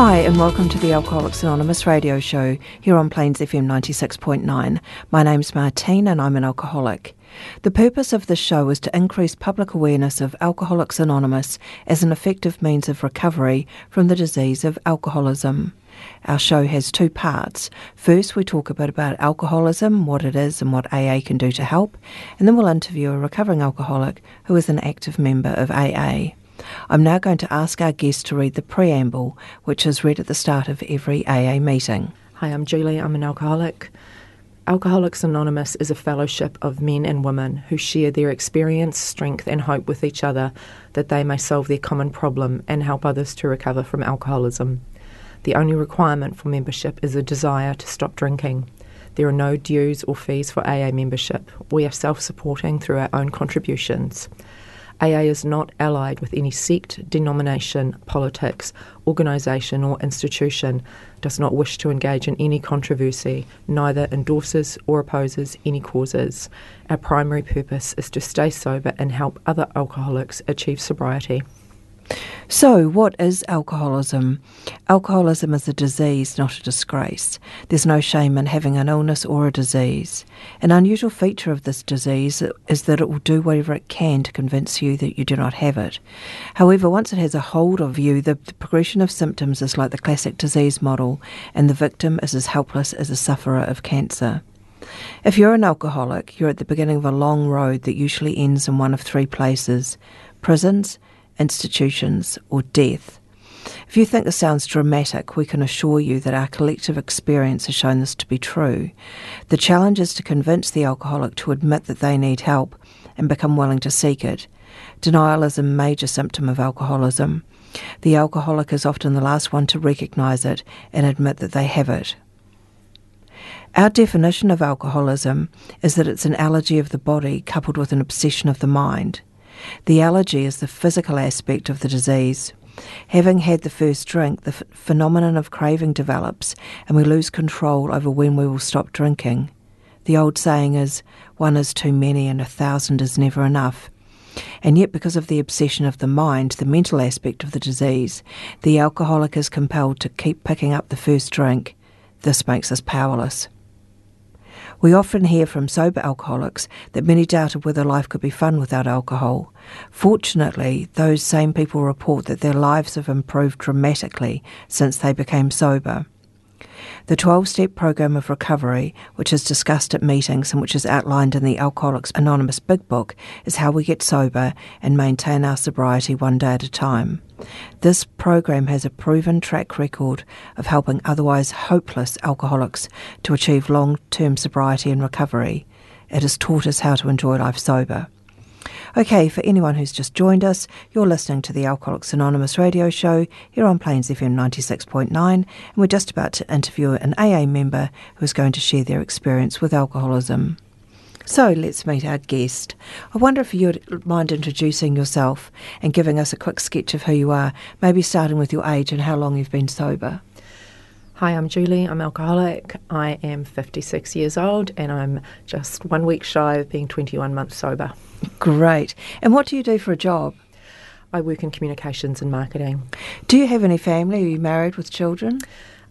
Hi, and welcome to the Alcoholics Anonymous radio show here on Plains FM 96.9. My name's Martine, and I'm an alcoholic. The purpose of this show is to increase public awareness of Alcoholics Anonymous as an effective means of recovery from the disease of alcoholism. Our show has two parts. First, we talk a bit about alcoholism, what it is, and what AA can do to help, and then we'll interview a recovering alcoholic who is an active member of AA. I'm now going to ask our guest to read the preamble, which is read at the start of every AA meeting. Hi, I'm Julie. I'm an alcoholic. Alcoholics Anonymous is a fellowship of men and women who share their experience, strength, and hope with each other that they may solve their common problem and help others to recover from alcoholism. The only requirement for membership is a desire to stop drinking. There are no dues or fees for AA membership. We are self supporting through our own contributions. AA is not allied with any sect, denomination, politics, organisation, or institution, does not wish to engage in any controversy, neither endorses or opposes any causes. Our primary purpose is to stay sober and help other alcoholics achieve sobriety. So, what is alcoholism? Alcoholism is a disease, not a disgrace. There's no shame in having an illness or a disease. An unusual feature of this disease is that it will do whatever it can to convince you that you do not have it. However, once it has a hold of you, the, the progression of symptoms is like the classic disease model, and the victim is as helpless as a sufferer of cancer. If you're an alcoholic, you're at the beginning of a long road that usually ends in one of three places prisons, institutions, or death. If you think this sounds dramatic, we can assure you that our collective experience has shown this to be true. The challenge is to convince the alcoholic to admit that they need help and become willing to seek it. Denial is a major symptom of alcoholism. The alcoholic is often the last one to recognise it and admit that they have it. Our definition of alcoholism is that it's an allergy of the body coupled with an obsession of the mind. The allergy is the physical aspect of the disease. Having had the first drink, the phenomenon of craving develops and we lose control over when we will stop drinking. The old saying is, one is too many and a thousand is never enough. And yet, because of the obsession of the mind, the mental aspect of the disease, the alcoholic is compelled to keep picking up the first drink. This makes us powerless. We often hear from sober alcoholics that many doubted whether life could be fun without alcohol. Fortunately, those same people report that their lives have improved dramatically since they became sober. The 12 step program of recovery, which is discussed at meetings and which is outlined in the Alcoholics Anonymous Big Book, is how we get sober and maintain our sobriety one day at a time. This program has a proven track record of helping otherwise hopeless alcoholics to achieve long term sobriety and recovery. It has taught us how to enjoy life sober. Okay, for anyone who's just joined us, you're listening to the Alcoholics Anonymous radio show here on Plains FM 96.9, and we're just about to interview an AA member who is going to share their experience with alcoholism. So let's meet our guest. I wonder if you'd mind introducing yourself and giving us a quick sketch of who you are, maybe starting with your age and how long you've been sober. Hi, I'm Julie. I'm alcoholic. I am 56 years old and I'm just one week shy of being 21 months sober. Great. And what do you do for a job? I work in communications and marketing. Do you have any family? Are you married with children?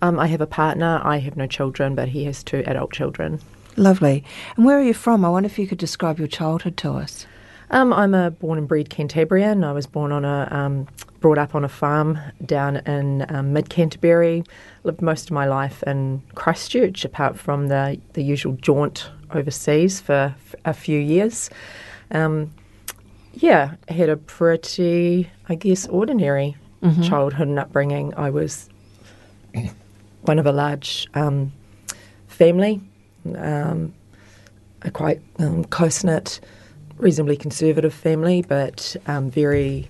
Um, I have a partner. I have no children, but he has two adult children. Lovely. And where are you from? I wonder if you could describe your childhood to us. Um, I'm a born and bred Cantabrian. I was born on a, um, brought up on a farm down in um, mid Canterbury. Lived most of my life in Christchurch, apart from the the usual jaunt overseas for a few years. Um, yeah, had a pretty, I guess, ordinary mm-hmm. childhood and upbringing. I was one of a large um, family um, a quite um, close knit, reasonably conservative family, but um, very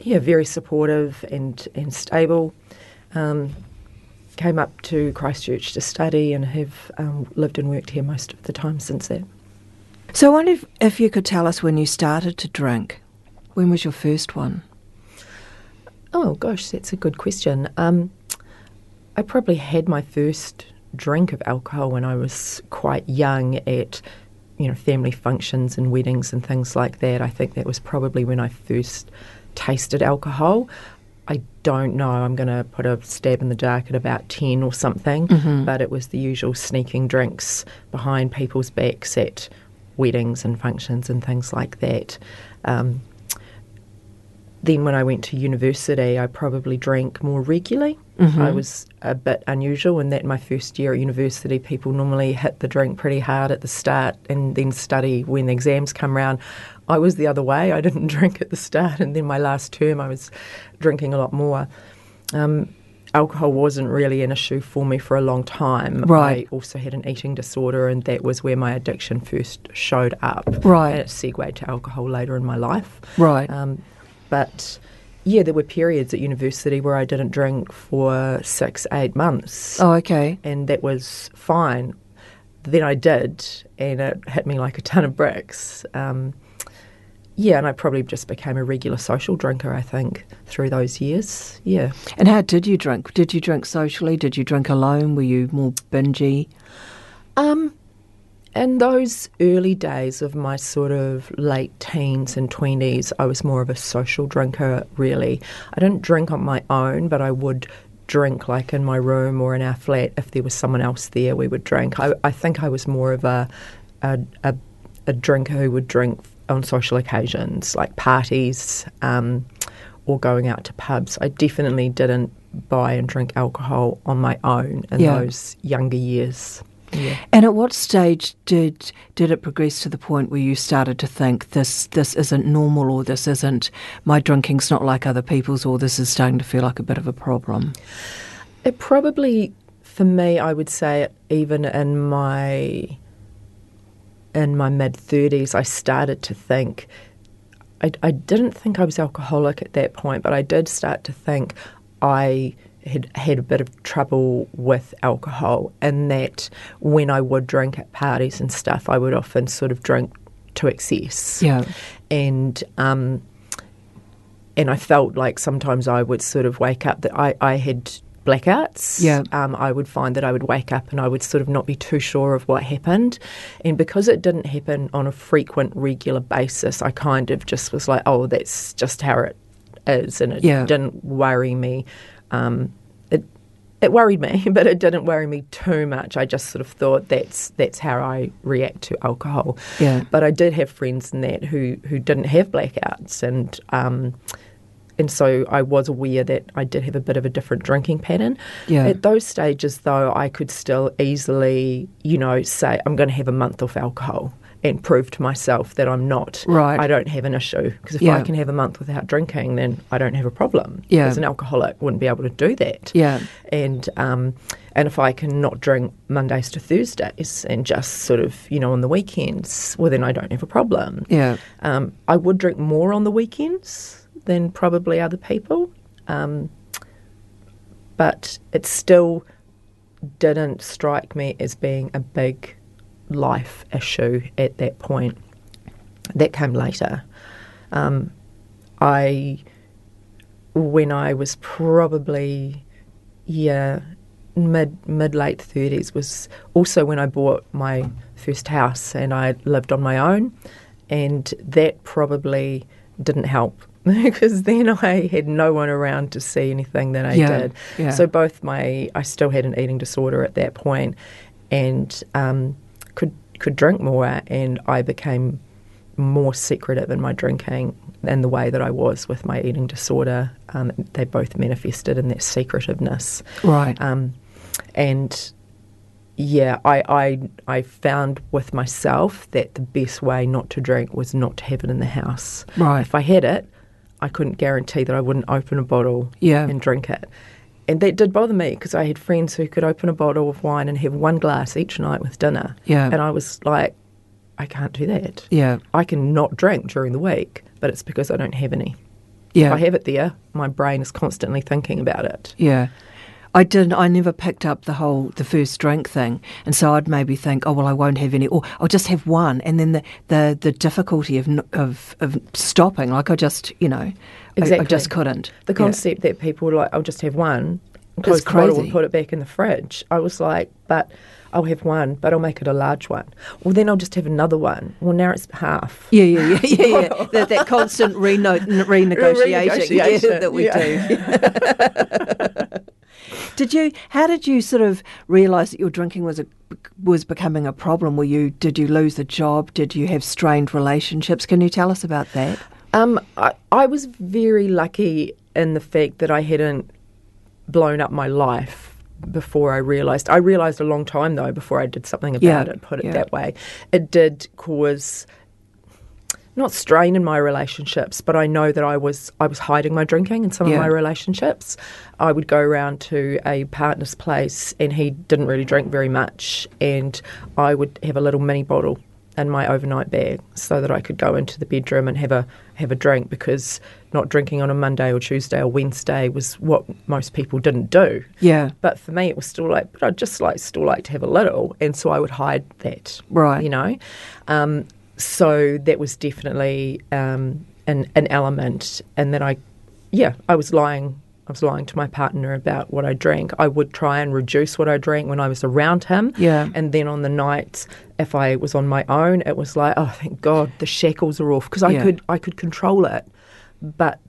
yeah, very supportive and and stable. Um, came up to Christchurch to study and have um, lived and worked here most of the time since then. So, I wonder if, if you could tell us when you started to drink. When was your first one? Oh gosh, that's a good question. Um, I probably had my first drink of alcohol when I was quite young at you know family functions and weddings and things like that. I think that was probably when I first tasted alcohol. I don't know. I'm going to put a stab in the dark at about 10 or something, Mm-hmm. but it was the usual sneaking drinks behind people's backs at weddings and functions and things like that. Um, then when I went to university, I probably drank more regularly. Mm-hmm. I was a bit unusual in that my first year at university, people normally hit the drink pretty hard at the start and then study when the exams come round. I was the other way. I didn't drink at the start, and then my last term, I was drinking a lot more. Um, alcohol wasn't really an issue for me for a long time. Right. I also had an eating disorder, and that was where my addiction first showed up. Right. And it segued to alcohol later in my life. Right. Um, but yeah, there were periods at university where I didn't drink for six, eight months, oh, okay. and that was fine. Then I did, and it hit me like a ton of bricks. Um, yeah, and I probably just became a regular social drinker, I think, through those years. Yeah. And how did you drink? Did you drink socially? Did you drink alone? Were you more bingy? Um, in those early days of my sort of late teens and 20s, I was more of a social drinker, really. I didn't drink on my own, but I would drink like in my room or in our flat. If there was someone else there, we would drink. I, I think I was more of a, a, a, a drinker who would drink on social occasions, like parties um, or going out to pubs. I definitely didn't buy and drink alcohol on my own in Yeah. those younger years. Yeah. And at what stage did did it progress to the point where you started to think this this isn't normal or this isn't my drinking's not like other people's or this is starting to feel like a bit of a problem? It probably, for me, I would say, even in my in my mid thirties, I started to think. I, I didn't think I was alcoholic at that point, but I did start to think I had had a bit of trouble with alcohol, and that when I would drink at parties and stuff, I would often sort of drink to excess Yeah. and um, and I felt like sometimes I would sort of wake up that I, I had blackouts. Yeah. Um, I would find that I would wake up and I would sort of not be too sure of what happened, and because it didn't happen on a frequent, regular basis, I kind of just was like, oh, that's just how it is, and it Yeah. didn't worry me. Um, it it worried me, but it didn't worry me too much. I just sort of thought that's that's how I react to alcohol. Yeah. But I did have friends in that who who didn't have blackouts, and um, and so I was aware that I did have a bit of a different drinking pattern. Yeah. At those stages, though, I could still easily, you know, say I'm going to have a month off alcohol. And prove to myself that I'm not. Right. I don't have an issue because if Yeah. I can have a month without drinking, then I don't have a problem. Yeah. As an alcoholic, wouldn't be able to do that Yeah. and um, and if I can not drink Mondays to Thursdays and just sort of you know on the weekends, well then I don't have a problem. Yeah. Um, I would drink more on the weekends than probably other people, um, but it still didn't strike me as being a big life issue at that point. That came later. Um, I, when I was probably, yeah, mid mid late thirties was also when I bought my first house and I lived on my own, and that probably didn't help because then I had no one around to see anything that I Yeah, did. yeah. So both my I still had an eating disorder at that point, and um, could could drink more, and I became more secretive in my drinking and the way that I was with my eating disorder. Um, they both manifested in that secretiveness. Right. Um, and yeah, I, I I found with myself that the best way not to drink was not to have it in the house. Right. If I had it, I couldn't guarantee that I wouldn't open a bottle Yeah. and drink it. And that did bother me because I had friends who could open a bottle of wine and have one glass each night with dinner. Yeah. And I was like, I can't do that. Yeah. I can not drink during the week, but it's because I don't have any. Yeah. If I have it there, my brain is constantly thinking about it. Yeah. I didn't. I never picked up the whole the first drink thing, and so I'd maybe think, oh well, I won't have any, or I'll just have one, and then the the, the difficulty of, of of stopping, like I just, you know, I- I, just couldn't. The Yeah. concept that people were like, I'll just have one, close the bottle and put it back in the fridge. I was like, but I'll have one, but I'll make it a large one. Well, then I'll just have another one. Well, now it's half. Yeah, yeah, yeah, yeah, yeah. that, that constant reno- n- renegotiation, yeah, that we yeah. do. did you? How did you sort of realise that your drinking was a, was becoming a problem? Were you? Did you lose a job? Did you have strained relationships? Can you tell us about that? Um, I, I was very lucky in the fact that I hadn't blown up my life before I realised. I realised a long time though before I did something about Yeah, it. Put it yeah. that way. It did cause not strain in my relationships, but I know that I was I was hiding my drinking in some Yeah. of my relationships. I would go around to a partner's place and he didn't really drink very much, and I would have a little mini bottle in my overnight bag so that I could go into the bedroom and have a have a drink because not drinking on a Monday or Tuesday or Wednesday was what most people didn't do. Yeah, But for me, it was still like, but I'd just like still like to have a little, and so I would hide that, Right. You know, um, so that was definitely um, an an element, and then I, yeah, I was lying. I was lying to my partner about what I drank. I would try and reduce what I drank when I was around him. Yeah. And then on the nights, if I was on my own, it was like, oh, thank God, the shackles are off because I Yeah. could I could control it, but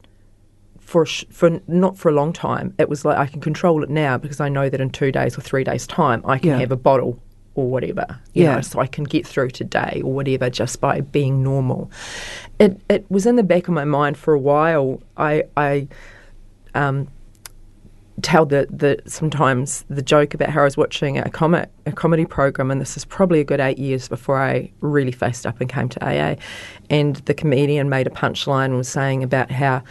for sh- for not for a long time. It was like I can control it now because I know that in two days or three days' time I can Yeah. have a bottle or whatever. You Yeah. know, so I can get through today or whatever just by being normal. It it was in the back of my mind for a while. I I um, tell the, the sometimes the joke about how I was watching a comic a comedy program, and this is probably a good eight years before I really faced up and came to AA. And the comedian made a punchline and was saying about how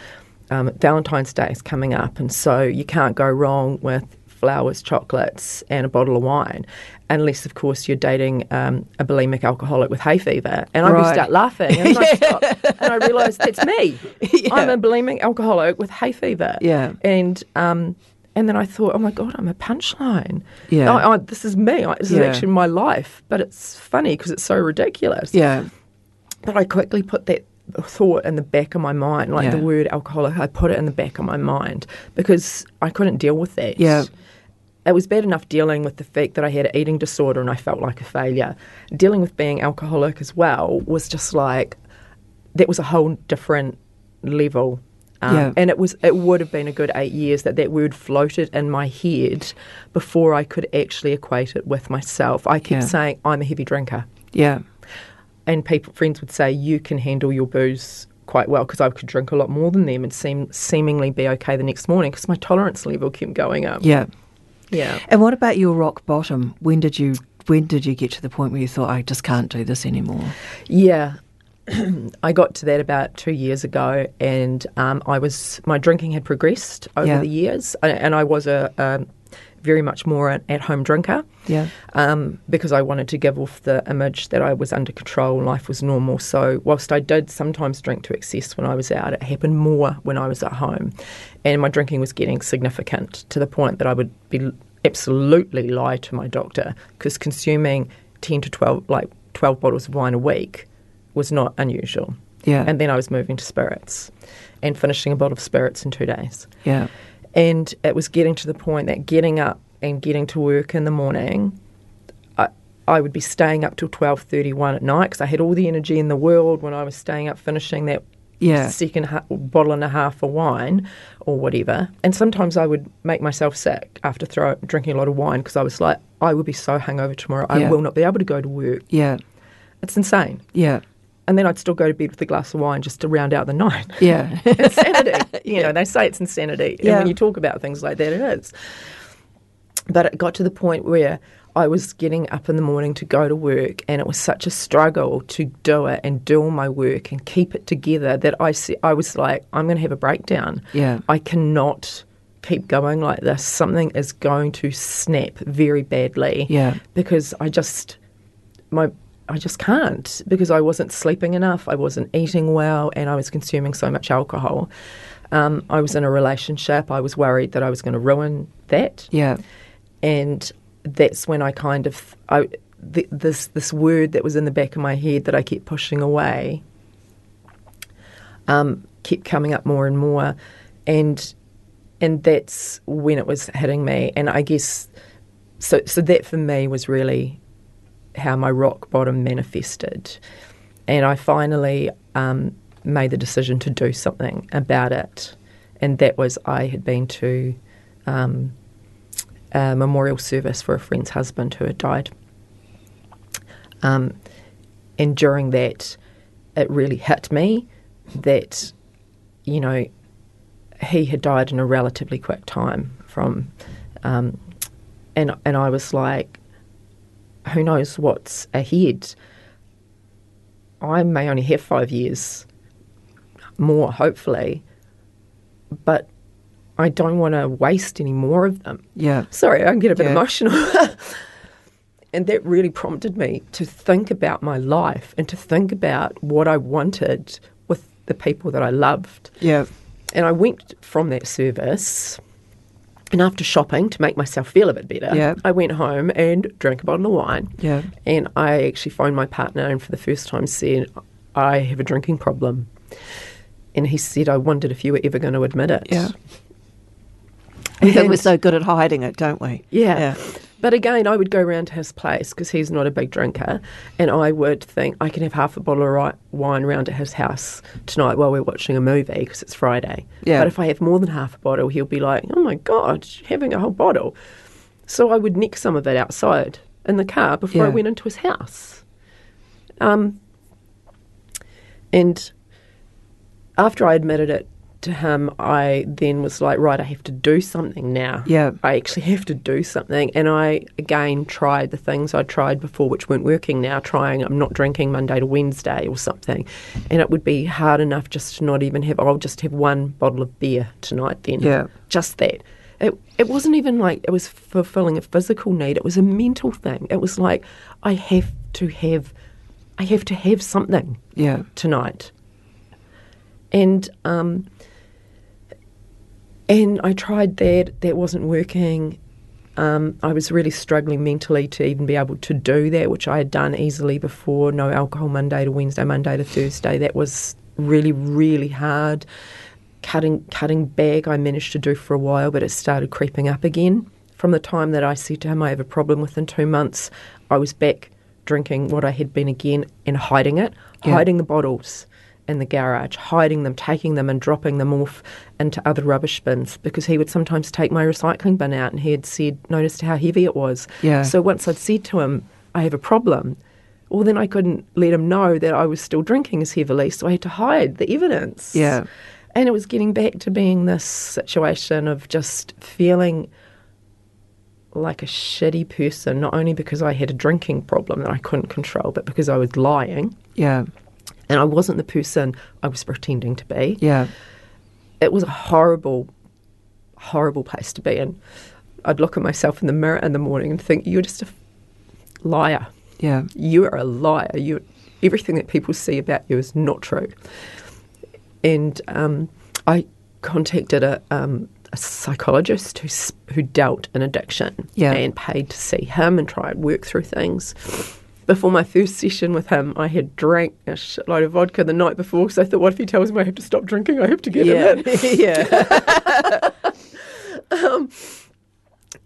um, Valentine's Day is coming up, and so you can't go wrong with flowers, chocolates, and a bottle of wine, unless, of course, you're dating um, a bulimic alcoholic with hay fever. And I Right. start laughing, and, I, stop, and I realised that's me. Yeah. I'm a bulimic alcoholic with hay fever. Yeah. And um, and then I thought, oh my god, I'm a punchline. Yeah. I, I, this is me. I, this Yeah. is actually my life. But it's funny because it's so ridiculous. yeah, But I quickly put that thought in the back of my mind, like the word alcoholic. I put it in the back of my mind because I couldn't deal with that. Yeah. It was bad enough dealing with the fact that I had an eating disorder and I felt like a failure. Dealing with being alcoholic as well was just like that was a whole different level. Um, Yeah. And it was it would have been a good eight years that that word floated in my head before I could actually equate it with myself. I kept Yeah. saying I'm a heavy drinker, yeah, and people friends would say you can handle your booze quite well because I could drink a lot more than them and seem seemingly be okay the next morning because my tolerance level kept going up. yeah. Yeah. And what about your rock bottom? When did you when did you get to the point where you thought I just can't do this anymore? Yeah. I got to that about two years ago, and um, I was my drinking had progressed over Yeah. the years, and I was a, a very much more an at-home drinker. Yeah. um, because I wanted to give off the image that I was under control life was normal. So, whilst I did sometimes drink to excess when I was out, it happened more when I was at home. And my drinking was getting significant to the point that I would be absolutely lie to my doctor because consuming 10 to 12, like 12 bottles of wine a week was not unusual. Yeah. And then I was moving to spirits and finishing a bottle of spirits in two days. Yeah. And it was getting to the point that getting up and getting to work in the morning, I, I would be staying up till twelve thirty one at night because I had all the energy in the world when I was staying up finishing that Yeah. second ha- bottle and a half of wine or whatever. And sometimes I would make myself sick after throw, drinking a lot of wine because I was like, I will be so hungover tomorrow. I Yeah. will not be able to go to work. Yeah. It's insane. Yeah. And then I'd still go to bed with a glass of wine just to round out the night. Yeah. insanity. You know, they say it's insanity. And when you talk about things like that, it is. But it got to the point where I was getting up in the morning to go to work, and it was such a struggle to do it and do all my work and keep it together that I, se- I was like, I'm going to have a breakdown. Yeah. I cannot keep going like this. Something is going to snap very badly. Yeah. Because I just, my, I just can't because I wasn't sleeping enough, I wasn't eating well, and I was consuming so much alcohol. Um, I was in a relationship. I was worried that I was going to ruin that. Yeah. and that's when I kind of I th- this this word that was in the back of my head that I kept pushing away um, kept coming up more and more, and and that's when it was hitting me. And I guess so. So that for me was really how my rock bottom manifested, and I finally um, made the decision to do something about it, and that was I had been to. Um, a memorial service for a friend's husband who had died. Um, and during that, it really hit me that, you know, he had died in a relatively quick time from, um, and and I was like, who knows what's ahead? I may only have five years more, hopefully, but I don't want to waste any more of them. Yeah. Sorry, I can get a bit Yeah. emotional. and that really prompted me to think about my life and to think about what I wanted with the people that I loved. Yeah. And I went from that service, and after shopping to make myself feel a bit better, Yeah. I went home and drank a bottle of wine. Yeah. And I actually phoned my partner and for the first time said, I have a drinking problem. And he said, I wondered if you were ever going to admit it. Yeah. We think we're so good at hiding it, don't we? Yeah. Yeah. But again, I would go round to his place because he's not a big drinker, and I would think I can have half a bottle of wine round at his house tonight while we're watching a movie because it's Friday. Yeah. But if I have more than half a bottle, he'll be like, "Oh my god, having a whole bottle." So I would nick some of it outside in the car before I went into his house. Um, and after I admitted it to him, I then was like, right, I have to do something now. Yeah. I actually have to do something. And I again tried the things I'd tried before, which weren't working now, trying I'm not drinking Monday to Wednesday or something. And it would be hard enough just to not even have, I'll just have one bottle of beer tonight then. Yeah. Just that. It, it wasn't even like it was fulfilling a physical need, it was a mental thing. It was like, I have to have, I have to have something Yeah. tonight. And um, and I tried that. That wasn't working. Um, I was really struggling mentally to even be able to do that, which I had done easily before. No alcohol Monday to Wednesday, Monday to Thursday. That was really, really hard. Cutting cutting back, I managed to do for a while, but it started creeping up again. From the time that I said to him, I have a problem within two months, I was back drinking what I had been again and hiding it, Yeah. hiding the bottles in the garage, hiding them, taking them and dropping them off into other rubbish bins because he would sometimes take my recycling bin out and he had said, noticed how heavy it was. Yeah. So once I'd said to him, I have a problem, well, then I couldn't let him know that I was still drinking as heavily, so I had to hide the evidence. Yeah. And it was getting back to being this situation of just feeling like a shitty person, not only because I had a drinking problem that I couldn't control, but because I was lying Yeah. And I wasn't the person I was pretending to be. Yeah. It was a horrible, horrible place to be in. I'd look at myself in the mirror in the morning and think, you're just a liar. Yeah. You are a liar. You, everything that people see about you is not true. And um, I contacted a, um, a psychologist who who dealt in addiction Yeah. and paid to see him and try and work through things. Before my first session with him, I had drank a shitload of vodka the night before because I thought, what if he tells me I have to stop drinking? I have to get Yeah. him in. yeah. Um,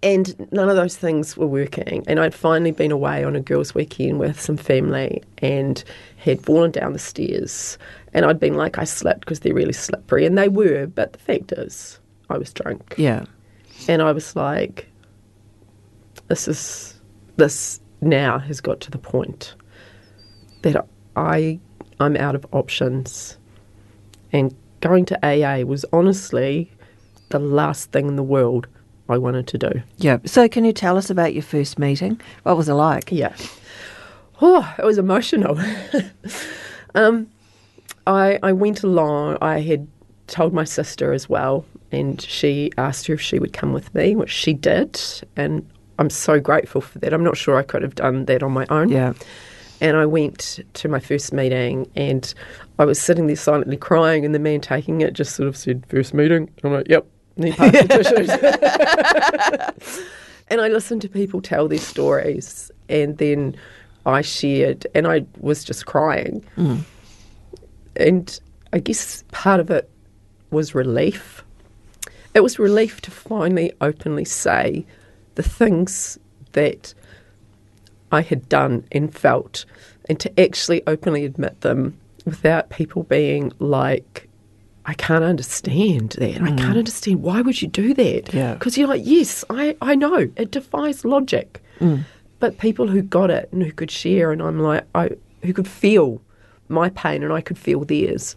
and none of those things were working. And I'd finally been away on a girls' weekend with some family and had fallen down the stairs. And I'd been like, I slipped because they're really slippery. And they were, but the fact is, I was drunk. Yeah. And I was like, this is, this now has got to the point that I, I'm out of options. And going to AA was honestly the last thing in the world I wanted to do. Yeah. So, can you tell us about your first meeting? What was it like? Yeah. Oh, it was emotional. um, I I went along. I had told my sister as well, and she asked her if she would come with me, which she did, and I'm so grateful for that. I'm not sure I could have done that on my own. Yeah. And I went to my first meeting and I was sitting there silently crying, and the man taking it just sort of said, First meeting? I'm like, Yep, need pass the tissues. and I listened to people tell their stories, and then I shared, and I was just crying. Mm. And I guess part of it was relief. It was relief to finally openly say the things that I had done and felt, and to actually openly admit them without people being like, I can't understand that. I can't mm. understand. Why would you do that? Yeah. Because you're like, yes, I, I know. It defies logic. Mm. But people who got it and who could share, and I'm like, I, who could feel my pain and I could feel theirs.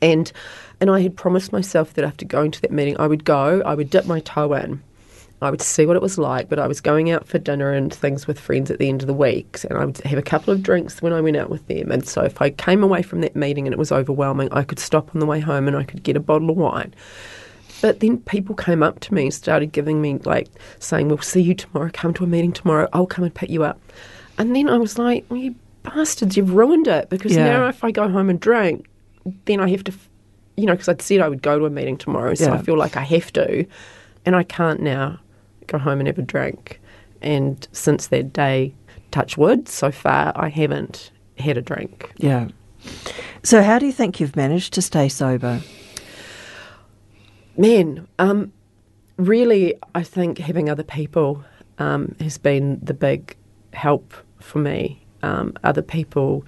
And and I had promised myself that after going to that meeting, I would go, I would dip my toe in, I would see what it was like. But I was going out for dinner and things with friends at the end of the week, and I would have a couple of drinks when I went out with them. And so if I came away from that meeting and it was overwhelming, I could stop on the way home and I could get a bottle of wine. But then people came up to me and started giving me like saying, "We'll see you tomorrow. Come to a meeting tomorrow. I'll come and pick you up." And then I was like, well, "You bastards! You've ruined it because Yeah. now if I go home and drink, then I have to, you know, because I'd said I would go to a meeting tomorrow, so Yeah. I feel like I have to, and I can't now go home and have a drink. And since that day, touch wood, so far I haven't had a drink. Yeah. So, how do you think you've managed to stay sober? Man, um, really, I think having other people um, has been the big help for me. Um, other people,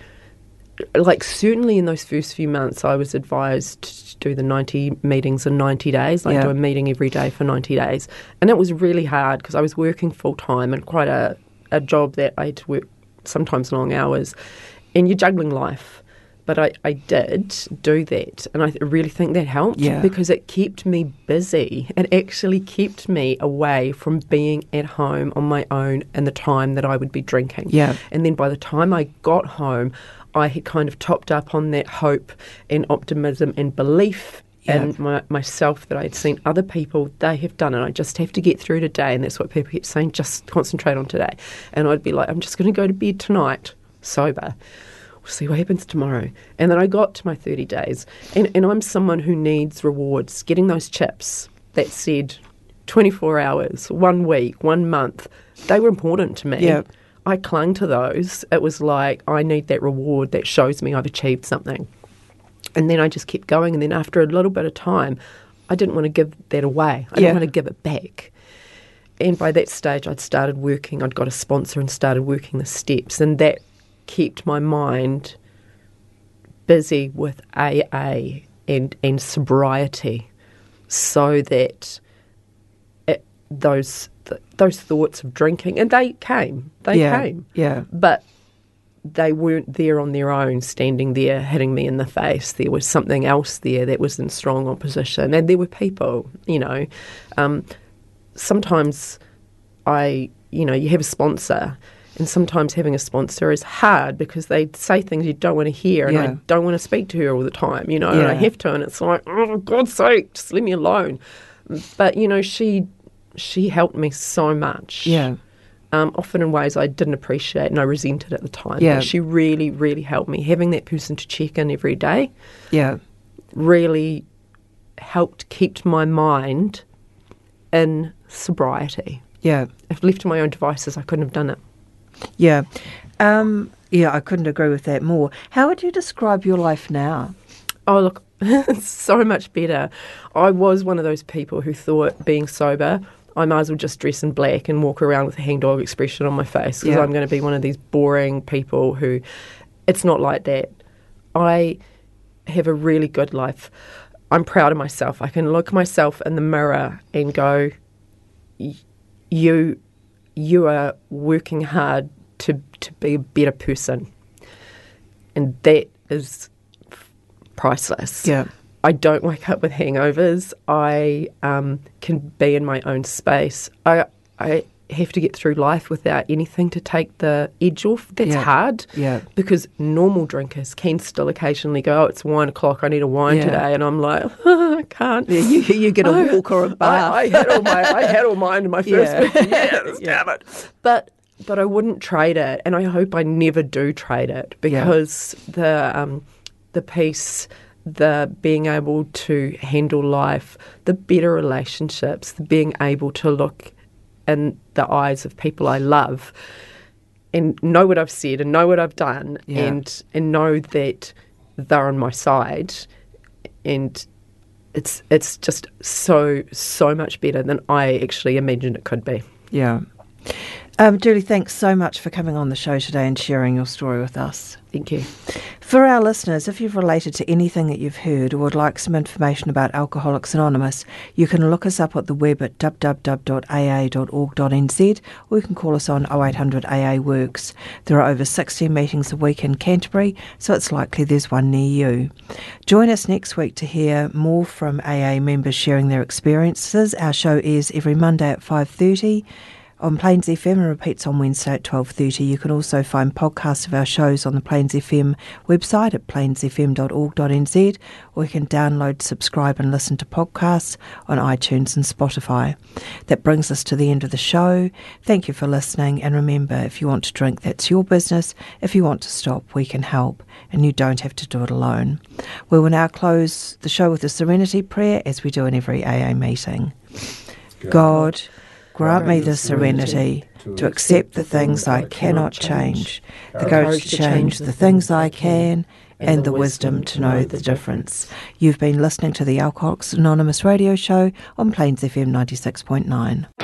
like certainly in those first few months, I was advised to do the 90 meetings in 90 days, like Yeah. do a meeting every day for 90 days. And it was really hard because I was working full time and quite a, a job that I had to work sometimes long hours. And you're juggling life. But I, I did do that. And I really think that helped Yeah. because it kept me busy. It actually kept me away from being at home on my own and the time that I would be drinking. Yeah. And then by the time I got home, I had kind of topped up on that hope and optimism and belief Yeah. in my, myself that I had seen other people, they have done it. I just have to get through today. And that's what people keep saying, just concentrate on today. And I'd be like, I'm just going to go to bed tonight, sober. We'll see what happens tomorrow. And then I got to my 30 days. And, and I'm someone who needs rewards. Getting those chips that said 24 hours, one week, one month, they were important to me. Yeah. I clung to those. It was like, I need that reward that shows me I've achieved something. And then I just kept going. And then after a little bit of time, I didn't want to give that away. I Yeah. didn't want to give it back. And by that stage, I'd started working. I'd got a sponsor and started working the steps. And that kept my mind busy with AA and, and sobriety so that it, those th- those thoughts of drinking, and they came, they yeah. came Yeah. but they weren't there on their own, standing there hitting me in the face. There was something else there that was in strong opposition, and there were people. You know, um, sometimes I, you know, you have a sponsor. And sometimes having a sponsor is hard because they say things you don't want to hear, and I don't want to speak to her all the time, you know, and I have to, and it's like, oh, for God's sake, just leave me alone. But you know, she she helped me so much Yeah. um, often in ways I didn't appreciate and I resented at the time. Yeah. But she really, really helped me. Having that person to check in every day Yeah. really helped keep my mind in sobriety. Yeah. If left to my own devices, I couldn't have done it. Yeah. Um, yeah, I couldn't agree with that more. How would you describe your life now? Oh, look, it's so much better. I was one of those people who thought being sober, I might as well just dress in black and walk around with a hangdog expression on my face because Yeah. I'm going to be one of these boring people who. It's not like that. I have a really good life. I'm proud of myself. I can look myself in the mirror and go, "Y- "You, you are working hard to to be a better person," and that is priceless. Yeah. I don't wake up with hangovers. I um, can be in my own space. I I have to get through life without anything to take the edge off. That's Yeah. hard. Yeah. Because normal drinkers can still occasionally go, "Oh, it's wine o'clock. I need a wine Yeah. today," and I'm like, "I can't." Yeah, you, you get a walk or a bath. I, I had all my I had all mine in my first Yeah. 50 years. Yeah. Damn it! But but I wouldn't trade it, and I hope I never do trade it because the um, the peace, the being able to handle life, the better relationships, the being able to look in the eyes of people I love and know what I've said and know what I've done yeah. and and know that they're on my side and it's it's just so so much better than I actually imagined it could be. Yeah. Um, Julie, thanks so much for coming on the show today and sharing your story with us. Thank you. For our listeners, if you've related to anything that you've heard or would like some information about Alcoholics Anonymous, you can look us up at the web at www.aa.org.nz or you can call us on 0800 AA Works. There are over 60 meetings a week in Canterbury, so it's likely there's one near you. Join us next week to hear more from AA members sharing their experiences. Our show airs every Monday at 5:30 on Plains FM and repeats on Wednesday at 12.30. You can also find podcasts of our shows on the Plains FM website at plainsfm.org.nz or you can download, subscribe and listen to podcasts on iTunes and Spotify. That brings us to the end of the show. Thank you for listening and remember, if you want to drink, that's your business. If you want to stop, we can help and you don't have to do it alone. We will now close the show with a serenity prayer as we do in every AA meeting. God, God Grant me the serenity to accept the things I cannot change, the courage to change the things I can, and the wisdom to know the difference. You've been listening to the Alcoholics Anonymous radio show on Plains FM 96.9.